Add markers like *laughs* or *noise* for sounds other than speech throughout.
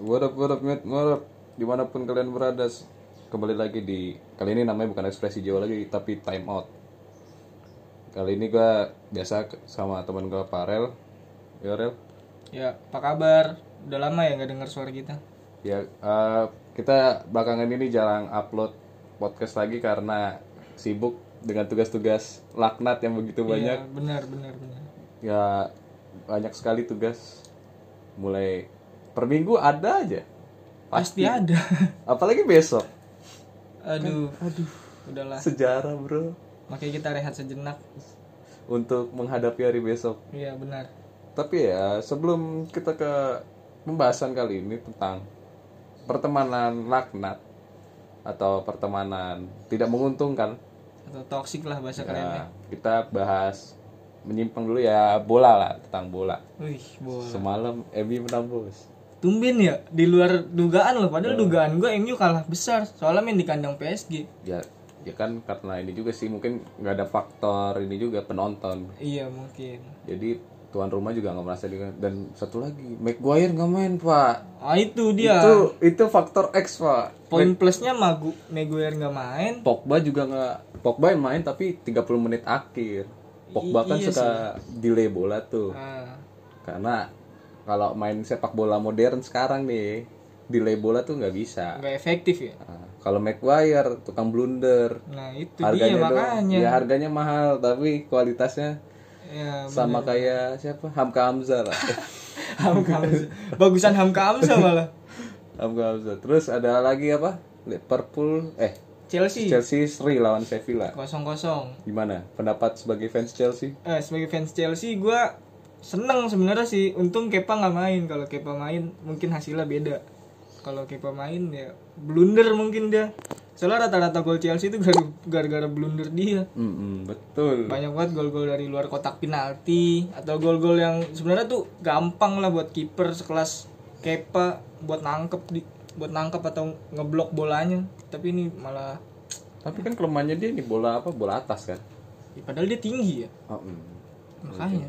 What up, what up, mate, what up? Di mana pun kalian berada, kembali lagi di kali ini namanya bukan ekspresi Jawa lagi, tapi time out. Kali ini gua biasa sama teman gua Farel. Ya Rel. Ya, apa kabar? Udah lama ya nggak dengar suara kita? Ya eh, kita belakangan ini jarang upload podcast lagi karena sibuk dengan tugas-tugas laknat yang begitu banyak. Iya, benar, benar, benar. Ya banyak sekali tugas. Mulai per minggu ada aja. Pasti ada. Apalagi besok. aduh, aduh. Udahlah. Sejarah, Bro. Makanya kita rehat sejenak. untuk menghadapi hari besok. Iya, benar. Tapi ya sebelum kita ke pembahasan kali ini tentang pertemanan laknat atau pertemanan tidak menguntungkan, Atau toksik lah bahasa kerennya. ya, kita bahas menyimpang dulu ya bola lah tentang bola. Wih, bola. Semalam MU menang bos. Tumben ya, di luar dugaan loh. Padahal Iya. dugaan gue MU kalah besar. Soalnya main di kandang PSG. Ya ya kan karena ini juga sih mungkin nggak ada faktor ini juga penonton. Iya, mungkin. Jadi tuan rumah juga nggak merasa dengan dan satu lagi Maguire nggak main pak. Ah, itu dia. Itu itu faktor X pak. Poin plusnya Magu Maguire nggak main. Pogba juga nggak Pogba yang main tapi 30 menit akhir. Pogba kan iya suka delay bola tuh. Ah, Karena kalau main sepak bola modern sekarang nih, delay bola tuh nggak bisa. nggak efektif ya. Nah, kalau Maguire tukang blunder. Nah, itu Harganya dia doang- makanya. ya harganya mahal tapi kualitasnya Ya, sama kayak siapa? Hamka Hamzah lah. *laughs* Hamka Hamzah. Bagusan Hamka Hamzah malah. Hamka Hamzah. Terus ada lagi apa? Liverpool eh Chelsea Chelsea seri lawan Sevilla. kosong kosong. Gimana? Pendapat sebagai fans Chelsea? Eh sebagai fans Chelsea gue seneng sebenarnya sih. Untung Kepa nggak main. Kalau Kepa main mungkin hasilnya beda. Kalau Kepa main ya blunder mungkin dia. Soalnya rata-rata gol Chelsea itu gara- gara-gara blunder dia. Mm-mm, betul. Banyak banget gol-gol dari luar kotak penalti atau gol-gol yang sebenarnya tuh gampang lah buat kiper sekelas Kepa buat nangkep di buat nangkep atau ngeblok bolanya. Tapi ini malah Tapi kan kelemahannya dia nih bola apa? Bola atas kan. ya padahal dia tinggi ya. Oh, mm. Makanya.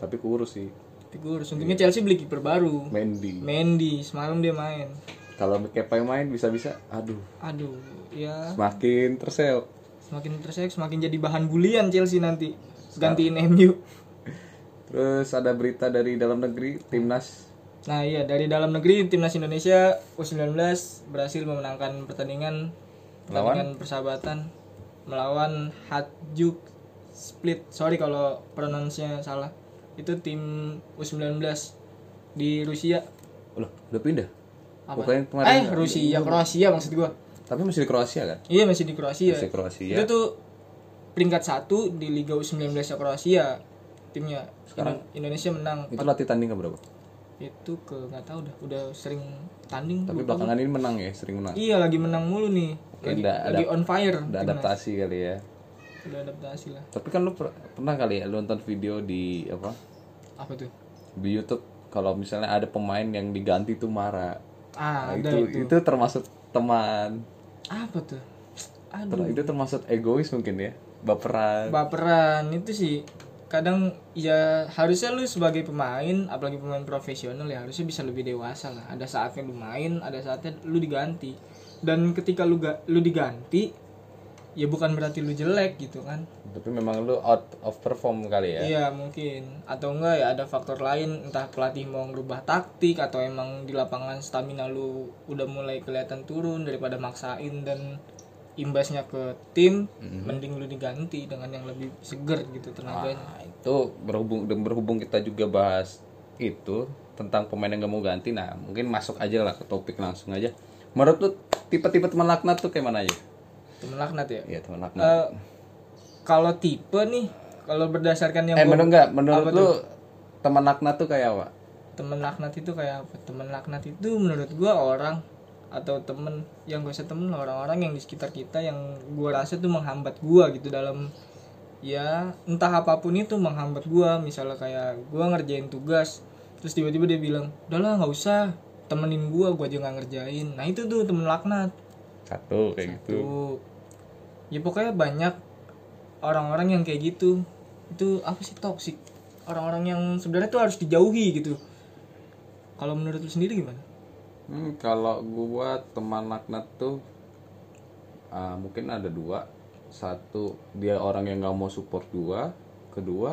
Tapi kurus sih. Tapi gue untungnya Chelsea beli kiper baru. Mendy. Mendy semalam dia main. Kalau Kepa yang main bisa-bisa, aduh, Aduh, ya semakin terseok. semakin tersek semakin jadi bahan bulian Chelsea nanti. Gantiin MU. *laughs* Terus ada berita dari dalam negeri, timnas. Nah iya dari dalam negeri timnas Indonesia U19 berhasil memenangkan pertandingan pertandingan persahabatan melawan Hajduk Split. Sorry kalau pronounce-nya salah. Itu tim U19 di Rusia. Loh, udah pindah. Apa? Bukannya Eh kemarin Rusia, Kroasia maksud gua. tapi masih di Kroasia kan? Iya masih di Kroasia. Masih Kroasia. Itu tuh peringkat satu di Liga U19 -nya Kroasia timnya. Sekarang- Indo- Indonesia menang. Itu latih tanding ke berapa? Itu ke nggak tahu dah, udah sering tanding. Tapi belakangan ini menang ya, sering menang. Iya lagi menang mulu nih. Oke, Lagi, nggak lagi on fire. Udah timnas. adaptasi kali ya. Udah adaptasi lah. Tapi kan lu per- pernah kali ya lu nonton video di apa? Apa tuh? Di YouTube kalau misalnya ada pemain yang diganti tuh marah. Ah, Nah, ada itu, itu. itu termasuk teman. Apa tuh? Aduh, Itu termasuk egois mungkin ya. Baperan. baperan itu sih kadang ya harusnya lu sebagai pemain apalagi pemain profesional ya harusnya bisa lebih dewasa lah ada saatnya lu main ada saatnya lu diganti dan ketika lu ga, lu diganti ya bukan berarti lu jelek gitu kan Tapi memang lu out of perform kali ya. iya mungkin atau enggak ya ada faktor lain entah pelatih mau ngerubah taktik atau emang di lapangan stamina lu udah mulai kelihatan turun daripada maksain dan imbasnya ke tim mending lu diganti dengan yang lebih seger gitu tenaganya Nah, itu berhubung dan berhubung kita juga bahas itu tentang pemain yang gak mau ganti. Nah, mungkin masuk aja lah ke topik langsung aja. Menurut lu tipe-tipe teman laknat tuh kayak mana aja? Temen laknat ya Iya, teman laknat. Eh, kalau tipe nih kalau berdasarkan yang eh, gua- menurut enggak? Menurut lu teman laknat tuh kayak apa? temen laknat itu kayak apa temen laknat itu menurut gua orang atau temen yang usah temen orang-orang yang di sekitar kita yang gua rasa tuh menghambat gua gitu dalam ya entah apa pun itu menghambat gua misalnya kayak gua ngerjain tugas terus tiba-tiba dia bilang udahlah nggak usah temenin gua gua aja nggak ngerjain nah itu tuh temen laknat Satu kayak gitu. Ya pokoknya banyak orang-orang yang kayak gitu itu apa sih toksik orang-orang yang sebenarnya tuh harus dijauhi gitu kalau menurut lu sendiri gimana Hmm, kalau gua teman laknat tuh ah, mungkin ada dua. Satu dia orang yang nggak mau support gua. Kedua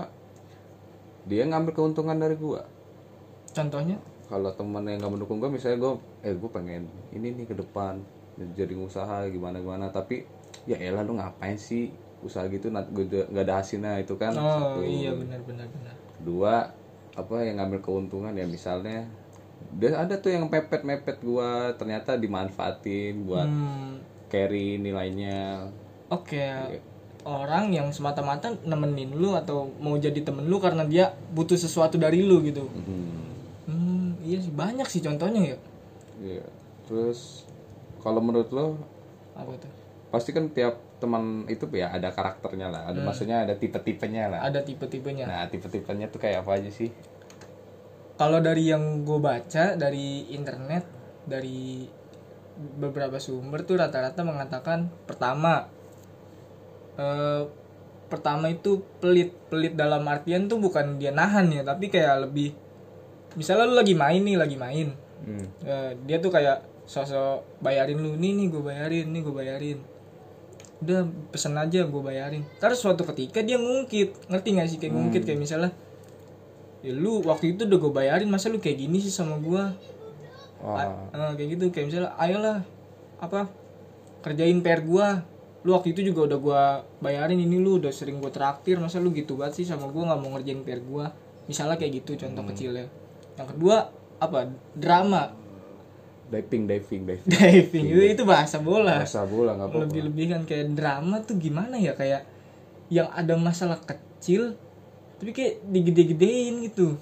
dia ngambil keuntungan dari gua. contohnya Kalau temen yang nggak mendukung gua, misalnya gua, eh gua pengen ini nih ke depan jadi usaha gimana gimana. Tapi ya elah lu ngapain sih usaha gitu nggak ada hasilnya itu kan. oh Satu. iya benar benar benar. Dua apa yang ngambil keuntungan ya misalnya dia ada tuh yang mepet mepet gua ternyata dimanfaatin buat Hmm, carry nilainya. Oke orang yang semata-mata nemenin lu atau mau jadi temen lu karena dia butuh sesuatu dari lu gitu. Hmm, hmm iya sih banyak sih contohnya ya. Iya. terus kalau menurut lo? Apa tuh pasti kan tiap teman itu ya ada karakternya lah. Ada maksudnya ada tipe-tipenya lah. Ada tipe-tipenya. Nah tipe-tipenya tuh kayak apa aja sih? Kalau dari yang gue baca dari internet dari beberapa sumber tuh rata-rata mengatakan pertama eh, pertama itu pelit. Pelit dalam artian tuh bukan dia nahan ya tapi kayak lebih misalnya lu lagi main nih lagi main. Hmm. Eh, dia tuh kayak sosok bayarin lu nih nih gue bayarin nih gue bayarin udah pesen aja gue bayarin. Terus suatu ketika dia ngungkit. Ngerti gak sih kayak ngungkit kayak misalnya ya lu waktu itu udah gue bayarin masa lu kayak gini sih sama gue Wah, Eh, kayak gitu kayak misalnya ayolah apa kerjain PR gua. Lu waktu itu juga udah gua bayarin ini lu udah sering gua traktir masa lu gitu banget sih sama gua nggak mau ngerjain PR gua. Misalnya kayak gitu contoh kecilnya. Yang kedua apa drama diving diving diving. Diving itu itu bahasa bola. Bahasa bola nggak apa-apa. Lebih lebih kan kayak drama tuh gimana ya kayak yang ada masalah kecil tapi kayak digede-gedein gitu.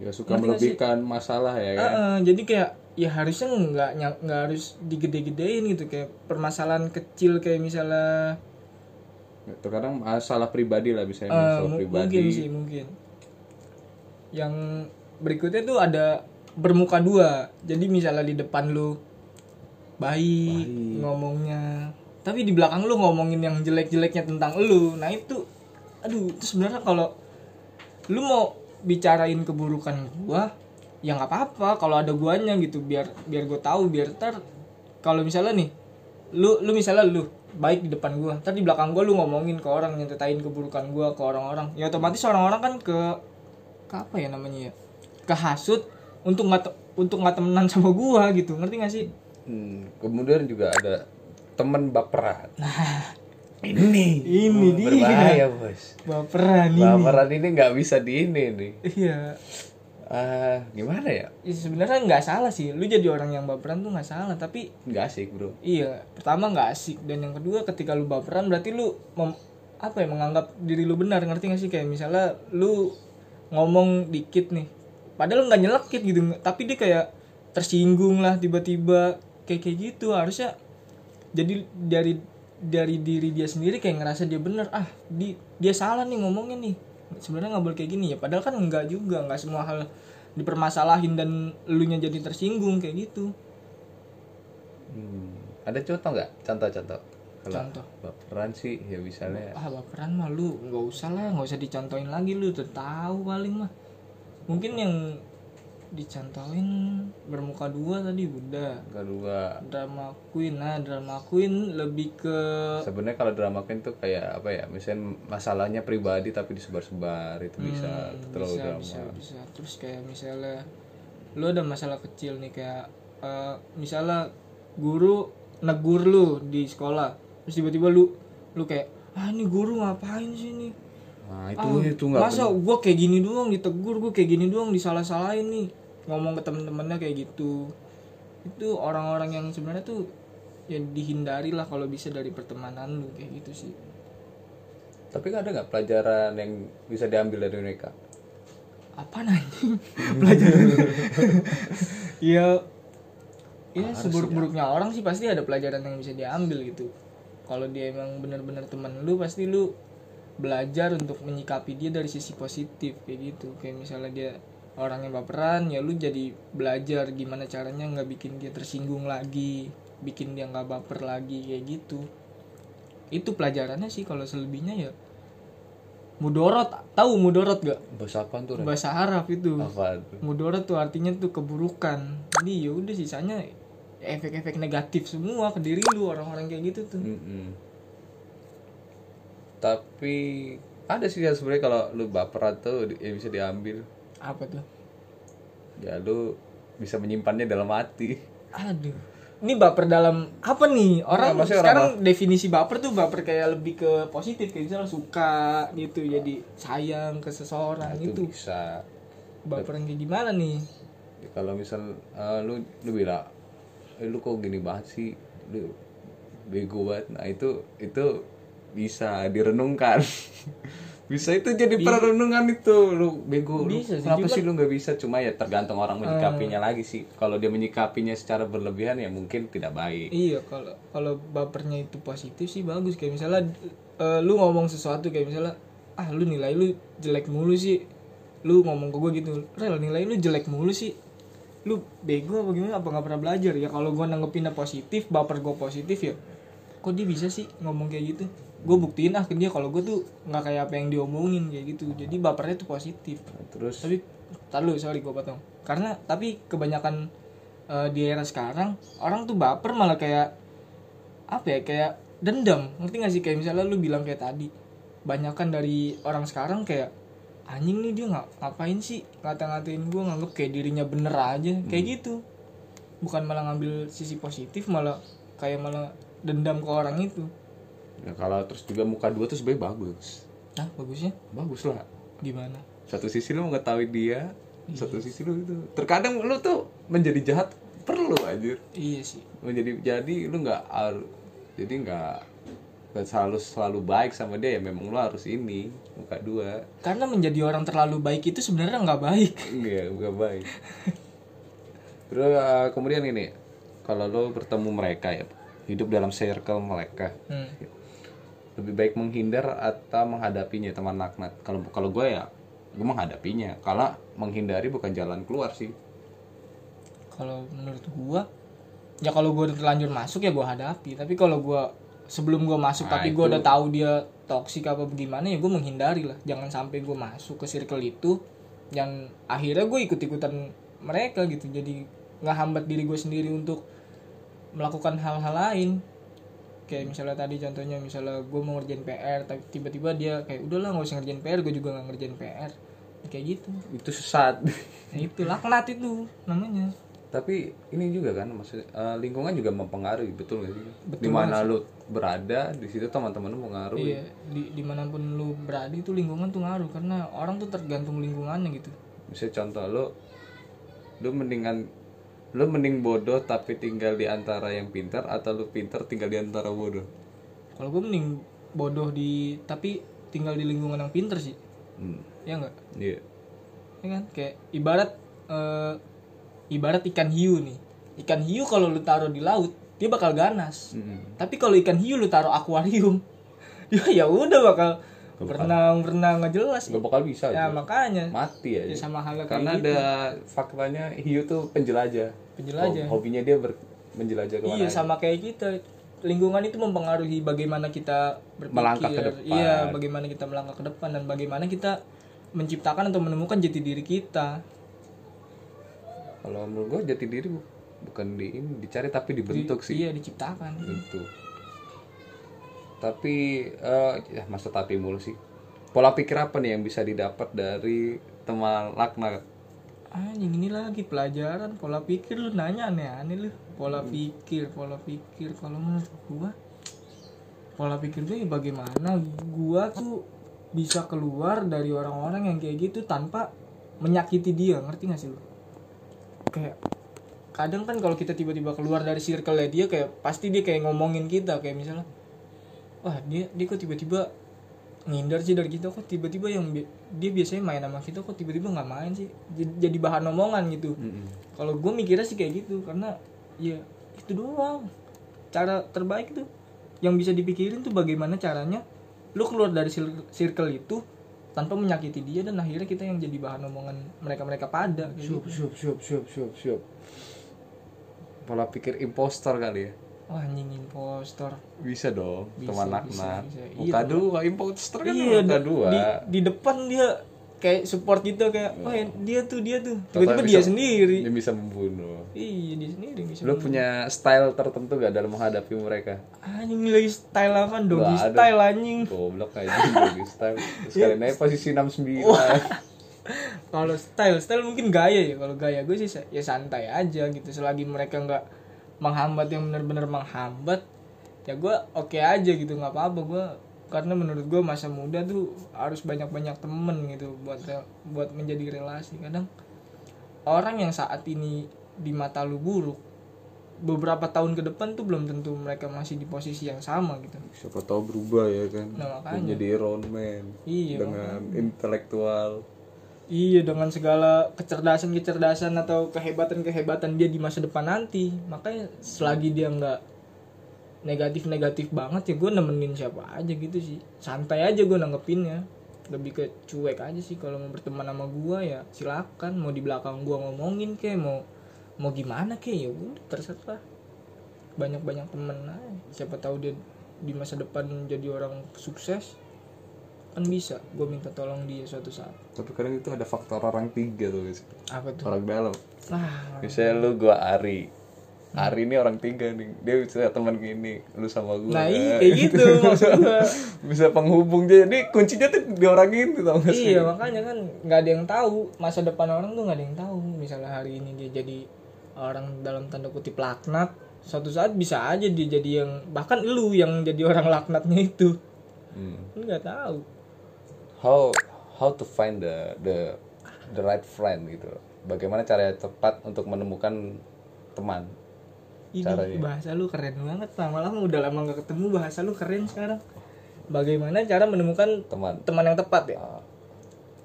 Ya suka melebihkan masalah ya kan? Heeh, jadi kayak ya harusnya nggak nggak harus digede-gedein gitu. Kayak permasalahan kecil kayak misalnya terkadang masalah pribadi lah bisa eh, masalah pribadi. mungkin sih mungkin. Yang berikutnya tuh ada bermuka dua. Jadi misalnya di depan lu baik ngomongnya tapi di belakang lu ngomongin yang jelek-jeleknya tentang lu. Nah itu aduh itu sebenarnya kalau lu mau bicarain keburukan gua ya nggak apa-apa kalau ada guanya gitu biar biar gue tahu biar ntar kalau misalnya nih lu lu misalnya lu baik di depan gua ntar di belakang gua lu ngomongin ke orang nyentetain keburukan gua ke orang-orang ya otomatis orang-orang kan ke ke apa ya namanya ya? Kehasut untuk nggak untuk nggak temenan sama gua gitu ngerti gak sih? Hmm, kemudian juga ada teman baperan ini. Ini dia. Berbahaya bos. Baperan ini. Baperan ini nggak bisa di ini nih. Iya. Ah gimana ya? Ya, sebenarnya nggak salah sih. Lu jadi orang yang baperan tuh nggak salah tapi nggak asik bro. Iya pertama nggak asik. Dan yang kedua ketika lu baperan berarti lu mem- apa ya menganggap diri lu benar ngerti gak sih? Kayak misalnya lu ngomong dikit nih padahal nggak nyelekit gitu tapi dia kayak tersinggung lah tiba-tiba kayak kayak gitu. Harusnya jadi dari dari diri dia sendiri kayak ngerasa dia bener ah di dia salah nih ngomongnya nih. Sebenarnya nggak boleh kayak gini ya padahal kan nggak juga nggak semua hal dipermasalahin dan lu nya jadi tersinggung kayak gitu. Hmm. ada contoh nggak? Contoh-contoh. Kalau Contoh. baperan sih ya misalnya ah baperan mah lu nggak usah lah nggak usah dicontohin lagi lu udah tahu paling mah mungkin yang dicontohin bermuka dua tadi udah kedua drama queen. Nah drama queen lebih ke sebenarnya kalau drama queen tuh kayak apa ya misalnya masalahnya pribadi tapi disebar-sebar itu bisa Hmm, terlalu bisa drama. bisa bisa. Terus kayak misalnya lu ada masalah kecil nih kayak eh, misalnya guru negur lu di sekolah terus tiba-tiba lu lu kayak ah ini guru ngapain sih nih nah itu. Ah, itu nggak masa gue kayak gini doang ditegur gue kayak gini doang disalah-salahin nih. Ngomong ke temen-temennya kayak gitu. Itu orang-orang yang sebenarnya tuh ya dihindari lah kalau bisa dari pertemanan lu kayak gitu sih. Tapi ada nggak pelajaran yang bisa diambil dari mereka? Apa anjing *laughs* pelajaran. *laughs* Ya ya seburuk-buruknya orang sih pasti ada pelajaran yang bisa diambil gitu. Kalau dia emang benar-benar teman lu pasti lu belajar untuk menyikapi dia dari sisi positif kayak gitu. Kayak misalnya dia orangnya baperan ya lu jadi belajar gimana caranya nggak bikin dia tersinggung lagi bikin dia nggak baper lagi kayak gitu. Itu pelajarannya sih kalau selebihnya ya mudorot. Tahu mudorot gak bahasa apa tuh Ren? bahasa Arab itu. Apa tuh? Mudorot tuh artinya tuh keburukan. Jadi ya udah sisanya efek-efek negatif semua ke diri lu orang-orang kayak gitu tuh. Mm-mm. Tapi ada sih ya sebenarnya kalau lu baper atau ya bisa diambil. Apa tuh? Ya lu bisa menyimpannya dalam hati. Aduh. Ini baper dalam apa nih? Orang Nggak, maksudnya orang sekarang definisi baper tuh baper kayak lebih ke positif kayak misalnya suka gitu jadi sayang ke seseorang itu itu bisa. Baper yang kayak gimana nih? Ya, kalau misal eh, lu lu bilang eh, lu kok gini banget sih? Lu bego banget. Nah itu itu bisa direnungkan. *laughs* Bisa itu jadi perenungan itu. Lu bego lu Bisa sih, kenapa sih lu nggak bisa? Cuma ya tergantung orang menyikapinya lagi sih. Kalau dia menyikapinya secara berlebihan ya mungkin tidak baik. Iya kalau kalau bapernya itu positif sih bagus. Kayak misalnya eh, lu ngomong sesuatu kayak misalnya ah lu nilai lu jelek mulu sih. Lu ngomong ke gue gitu rel nilai lu jelek mulu sih. Lu bego apa gimana? Apa nggak pernah belajar? Ya kalau gue nanggepinnya positif baper gue positif ya kok dia bisa sih ngomong kayak gitu gue buktiin ah ke dia kalau gue tuh nggak kayak apa yang diomongin kayak gitu. Jadi bapernya tuh positif. Terus? Tapi tar lu sorry gue potong. Karena tapi kebanyakan eh, di era sekarang orang tuh baper malah kayak apa ya kayak dendam. Ngerti gak sih? Kayak misalnya lu bilang kayak tadi banyakan dari orang sekarang kayak anjing nih dia nggak ngapain sih ngata-ngatain gue nganggep kayak dirinya bener aja kayak gitu. Bukan malah ngambil sisi positif malah kayak malah dendam ke orang itu ya, kalau terus juga muka dua tuh sebenarnya bagus. Nah bagusnya? Bagus lah. Gimana? Satu sisi lu mengetahui dia satu sisi lu itu. Terkadang lu tuh menjadi jahat perlu anjir. Iya sih. Menjadi jadi lu nggak harus jadi nggak nggak selalu selalu baik sama dia ya memang lu harus ini muka dua. Karena menjadi orang terlalu baik itu sebenarnya nggak baik. *laughs* Iya nggak baik. Terus uh, kemudian ini kalau lu bertemu mereka ya hidup dalam circle mereka. Hmm. Lebih baik menghindar atau menghadapinya teman laknat kalau kalau gue ya gue menghadapinya. Kalau menghindari bukan jalan keluar sih. Kalau menurut gua ya kalau udah terlanjur masuk ya gua hadapi. Tapi kalau gua sebelum gua masuk Nah, tapi itu- udah tahu dia toksik apa bagaimana ya gua menghindari lah. Jangan sampai gua masuk ke circle itu yang akhirnya gue ikut ikutan mereka gitu. Jadi nggak hambat diri gue sendiri untuk melakukan hal-hal lain kayak misalnya tadi contohnya misalnya gue mau ngerjain PR tapi tiba-tiba dia kayak udahlah nggak usah ngerjain PR gue juga nggak ngerjain PR kayak gitu. Itu sesat. Nah, itu laknat itu namanya. Tapi ini juga kan maksudnya eh, lingkungan juga mempengaruhi betul gak sih? Betul di mana lu berada di situ teman-teman lu mengaruhi Iya, di di mana pun lu berada itu lingkungan tuh ngaruh karena orang tuh tergantung lingkungannya gitu. misalnya contoh lu lu mendingan lu mending bodoh tapi tinggal di antara yang pintar atau lu pintar tinggal di antara bodoh Kalau gue mending bodoh di tapi tinggal di lingkungan yang pinter sih, hmm. ya enggak? iya Ya kan? Kayak ibarat eh, ibarat ikan hiu nih. Ikan hiu kalau lu taruh di laut dia bakal ganas. Mm-mm. Tapi kalau ikan hiu lu taruh akuarium, *laughs* ya ya udah bakal berenang berenang nggak jelas. nggak bakal bisa Ya aja. makanya mati ya aja sama halnya kayak karena gitu. ada faktanya hiu tuh penjelajah penjelajah. Hob- hobinya dia ber- menjelajah ke mana Iya sama kayak kita. Lingkungan itu mempengaruhi bagaimana kita berpikir. Melangkah ke depan. iya bagaimana kita melangkah ke depan dan bagaimana kita menciptakan atau menemukan jati diri kita. Kalau menurut gue jati diri bu- bukan di ini dicari tapi dibentuk sih. iya diciptakan. Bentuk. Tapi eh ya masa tapi mulu sih. Pola pikir apa nih yang bisa didapat dari teman laknat anjing ini lagi pelajaran pola pikir lu nanya aneh-aneh lu. Pola pikir pola pikir. Kalau menurut gua pola pikir gue ya bagaimana gua tuh bisa keluar dari orang-orang yang kayak gitu tanpa menyakiti dia. Ngerti gak sih lu? Kayak kadang kan kalau kita tiba-tiba keluar dari circle dia kayak pasti dia kayak ngomongin kita. Kayak misalnya wah dia dia kok tiba-tiba ngindar sih dari kita kok tiba-tiba yang bi- dia biasanya main sama kita kok tiba-tiba nggak main sih? Jadi, jadi bahan omongan gitu. Kalau gue mikirnya sih kayak gitu karena ya itu doang. Cara terbaik tuh yang bisa dipikirin tuh bagaimana caranya lu keluar dari cir- circle itu tanpa menyakiti dia dan akhirnya kita yang jadi bahan omongan mereka mereka pada kayak gitu. siap siap siap siap siap siap pola pikir impostor kali ya wah anjing impostor bisa dong Bisa, teman bisa. Iya, muka teman- dua imposter kan iya muka dua. di, di depan dia kayak support gitu kayak wah dia tuh dia tuh. Tiba-tiba dia sendiri. Dia bisa membunuh. Iya dia sendiri bisa lu punya style tertentu gak dalam menghadapi mereka? Anjing lagi style apa doggy ada. style anjing. Goblok aja *laughs* doggy style. Sekalian aja posisi 69 kalau style style mungkin gaya ya. Kalau gaya gue sih ya santai aja gitu. Selagi mereka nggak menghambat yang benar-benar menghambat ya gue oke aja gitu nggak apa-apa. Gue karena menurut gue masa muda tuh harus banyak-banyak temen gitu buat buat menjadi relasi. Kadang orang yang saat ini di mata lu buruk beberapa tahun ke depan tuh belum tentu mereka masih di posisi yang sama gitu. Siapa tahu berubah ya kan? Nah, makanya. menjadi Iron Man Iya, dengan intelektual Iya dengan segala kecerdasan-kecerdasan atau kehebatan-kehebatan dia di masa depan nanti. Makanya selagi dia nggak negatif-negatif banget ya gue nemenin siapa aja gitu sih. Santai aja gue nanggepinnya. Lebih ke cuek aja sih kalau mau berteman sama gue ya silakan. Mau di belakang gue ngomongin kayak mau mau gimana kayak ya udah terserah. Banyak-banyak temen aja. Siapa tahu dia di masa depan jadi orang sukses kan bisa gue minta tolong dia suatu saat. Tapi kadang itu ada faktor orang tiga tuh guys. Apa tuh? Orang dalam. Ah misalnya lu gua Ari. Ari ini orang tiga nih. Dia bisa teman gini lu sama gua. Nah iya kayak gitu *laughs* maksud bisa penghubung jadi kuncinya tuh di orang itu tau gak sih? Iya makanya kan nggak ada yang tahu. Masa depan orang tuh nggak ada yang tahu. Misalnya hari ini dia jadi orang dalam tanda kutip laknat suatu saat bisa aja dia jadi yang bahkan lu yang jadi orang laknatnya itu. Hmm. nggak tahu how how to find the the the right friend gitu. Bagaimana cara yang tepat untuk menemukan teman? Ini Caranya. bahasa lu keren banget lama-lama udah lama nggak ketemu bahasa lu keren sekarang. Bagaimana cara menemukan teman. teman yang tepat ya? Ah,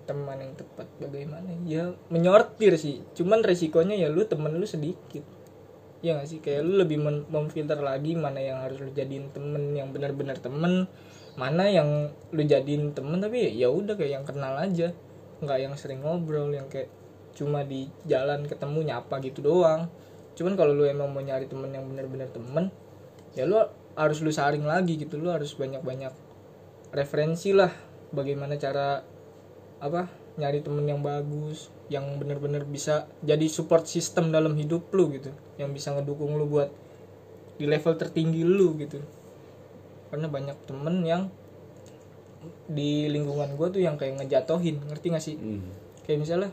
teman yang tepat bagaimana? Ya menyortir sih. Cuman resikonya ya lu temen lu sedikit. Ya gak sih? Kayak lu lebih memfilter lagi mana yang harus lu jadiin temen yang benar-benar temen mana yang lu jadiin temen tapi ya udah kayak yang kenal aja. Nggak yang sering ngobrol yang kayak cuma di jalan ketemu nyapa gitu doang. Cuman kalau lu emang mau nyari temen yang benar-benar temen ya lu harus lu saring lagi gitu. Lu harus banyak-banyak referensi lah bagaimana cara apa nyari temen yang bagus yang benar-benar bisa jadi support system dalam hidup lu gitu. Yang bisa ngedukung lu buat di level tertinggi lu gitu karena banyak temen yang di lingkungan gue tuh yang kayak ngejatohin ngerti gak sih? Hmm. kayak misalnya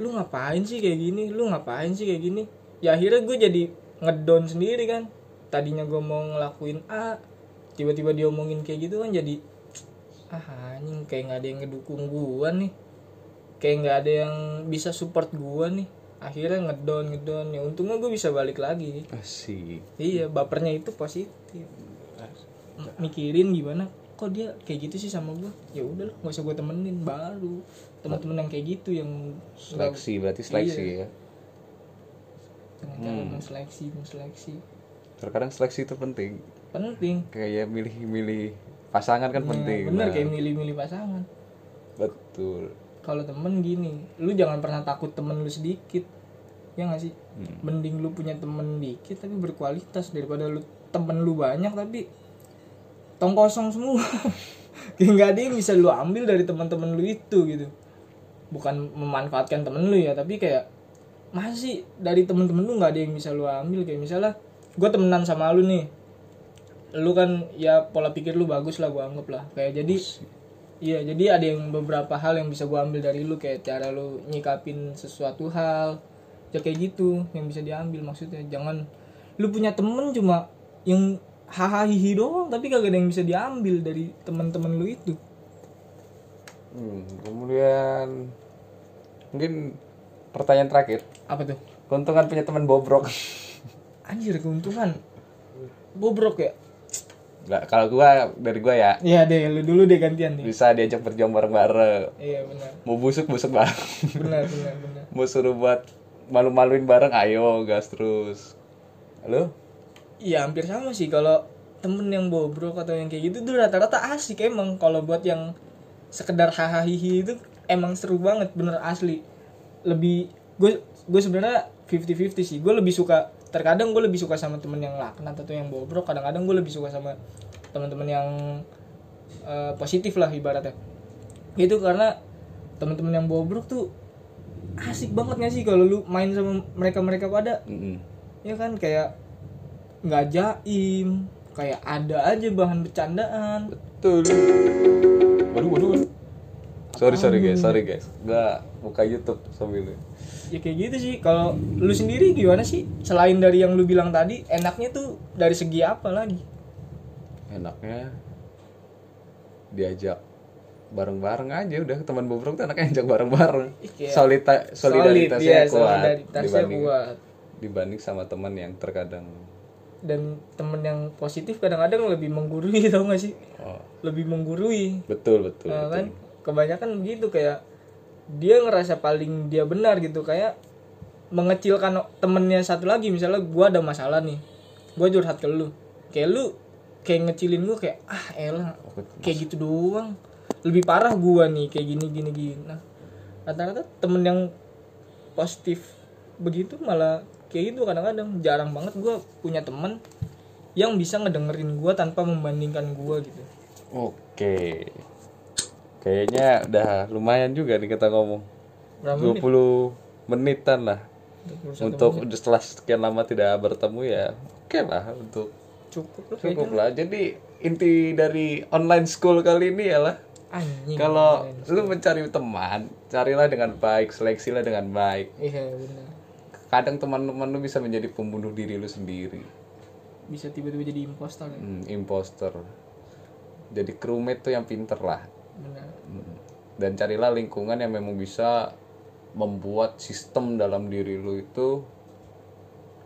lu ngapain sih kayak gini? Lu ngapain sih kayak gini? Ya akhirnya gue jadi ngedown sendiri kan. Tadinya gue mau ngelakuin A tiba-tiba diomongin kayak gitu kan jadi ah anjing kayak nggak ada yang ngedukung gue nih. Kayak nggak ada yang bisa support gue nih. Akhirnya ngedown ngedown. Ya untungnya gue bisa balik lagi. Asik. Iya bapernya itu positif mikirin gimana kok dia kayak gitu sih sama gue ya udah lah nggak usah gue temenin baru. Teman-teman yang kayak gitu yang seleksi berarti seleksi Iya. ya? Dengan cara menseleksi menseleksi terkadang seleksi itu penting. Penting. Kayak milih-milih pasangan kan penting. Nah, bener Nah, kayak milih-milih pasangan. Betul. Kalau temen gini lu jangan pernah takut temen lu sedikit. Ya nggak sih? Hmm. mending lu punya temen dikit tapi berkualitas daripada lu temen lu banyak tapi tong kosong semua. *laughs* Kayak nggak ada yang bisa lu ambil dari teman-teman lu itu gitu. Bukan memanfaatkan temen lu ya tapi kayak masih dari temen-temen lu nggak ada yang bisa lu ambil. Kayak misalnya gue temenan sama lu nih. Lu kan ya pola pikir lu bagus lah gue anggap lah. Kayak jadi Iya, jadi ada yang beberapa hal yang bisa gua ambil dari lu. Kayak cara lu nyikapin sesuatu hal. Ya kayak gitu yang bisa diambil maksudnya. Jangan lu punya temen cuma yang hahaha hihi doang tapi kagak ada yang bisa diambil dari teman-teman lu itu. Hmm, kemudian mungkin pertanyaan terakhir Apa tuh? keuntungan punya teman bobrok *laughs* Anjir keuntungan. Bobrok ya? nggak kalau gua dari gua ya Iya deh, lu dulu deh gantian nih. bisa diajak berjuang bareng-bareng Iya benar. mau busuk busuk bareng Benar *laughs* benar benar. mau suruh buat malu-maluin bareng ayo gas terus halo Iya hampir sama sih. Kalau temen yang bobrok atau yang kayak gitu tuh rata-rata asik emang. Kalau buat yang sekedar hahaha hihi itu emang seru banget bener asli. Lebih gue gue sebenarnya 50-50 sih. Gue lebih suka terkadang gue lebih suka sama temen yang laknat atau yang bobrok. Kadang-kadang gue lebih suka sama teman-teman yang eh, positif lah ibaratnya. Itu karena teman-teman yang bobrok tuh asik banget gak sih kalau lu main sama mereka mereka pada? Mm-mm. ya kan? Kayak nggak jaim. Kayak ada aja bahan bercandaan. Betul. Waduh waduh waduh. sorry sorry guys sorry guys. Gua buka YouTube sambil ya kayak gitu sih. Kalau lu sendiri gimana sih? Selain dari yang lu bilang tadi enaknya tuh dari segi apa lagi? Enaknya diajak bareng-bareng aja. Udah teman bobrok tuh anaknya ajak bareng-bareng. Solita solidaritasnya Solid, kuat solidaritasnya dibanding kuat. dibanding sama teman yang terkadang dan temen yang positif kadang-kadang lebih menggurui *laughs* tau gak sih? Oh, lebih menggurui. Betul betul, Nah, betul. kan kebanyakan begitu kayak dia ngerasa paling dia benar gitu. Kayak mengecilkan temennya satu lagi. Misalnya gua ada masalah nih gua curhat ke lu. Kayak lu kayak ngecilin gua kayak ah elah kayak gitu doang. Lebih parah gua nih kayak gini gini gini. Nah rata-rata temen yang positif begitu malah kayak gitu kadang-kadang. Jarang banget gua punya temen yang bisa ngedengerin gua tanpa membandingkan gua gitu. Oke. Kayaknya udah lumayan juga nih kita ngomong. Berapa 20 menitan lah. 21 untuk setelah sekian lama tidak bertemu ya oke lah untuk cukup lah cukup lah. Jadi inti dari online school kali ini ialah anjing kalau lu mencari teman carilah dengan baik seleksilah dengan baik. Iya benar kadang teman-teman lu bisa menjadi pembunuh diri lu sendiri. Bisa tiba-tiba jadi impostor ya? Hmm, imposter jadi crewmate tuh yang pinter lah. Benar. Hmm. dan carilah lingkungan yang memang bisa membuat sistem dalam diri lu itu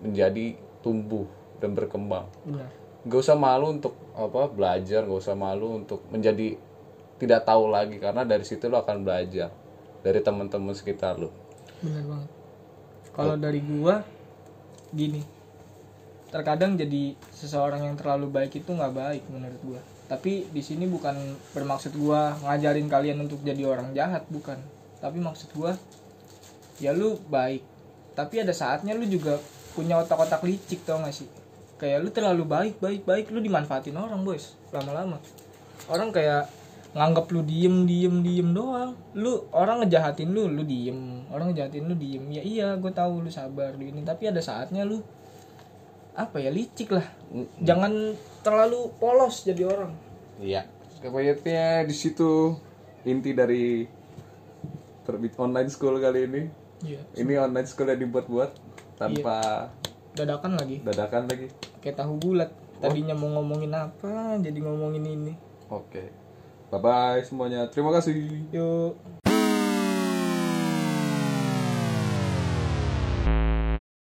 menjadi tumbuh dan berkembang. Benar. Gak usah malu untuk apa belajar gak usah malu untuk menjadi tidak tahu lagi karena dari situ lo akan belajar dari teman-teman sekitar lo benar banget kalau dari gua gini. Terkadang jadi seseorang yang terlalu baik itu nggak baik menurut gua. Tapi di sini bukan bermaksud gua ngajarin kalian untuk jadi orang jahat bukan. Tapi maksud gua ya lu baik. Tapi ada saatnya lu juga punya otak-otak licik tau gak sih? Kayak lu terlalu baik baik baik lu dimanfaatin orang boys. Lama-lama. Orang kayak nganggap lu diem diem diem doang. Lu orang ngejahatin lu lu diem. Orang ngejahatin lu diem. Ya iya gue tahu lu sabar lu ini. Tapi ada saatnya lu apa ya licik lah. Jangan terlalu polos jadi orang. Iya. Kayaknya di situ inti dari terbit online school kali ini. Iya ini online school yang dibuat-buat tanpa dadakan lagi. Dadakan lagi. Kayak tahu bulat. Tadinya mau ngomongin apa jadi ngomongin ini. Oke bye bye semuanya. Terima kasih. Yuk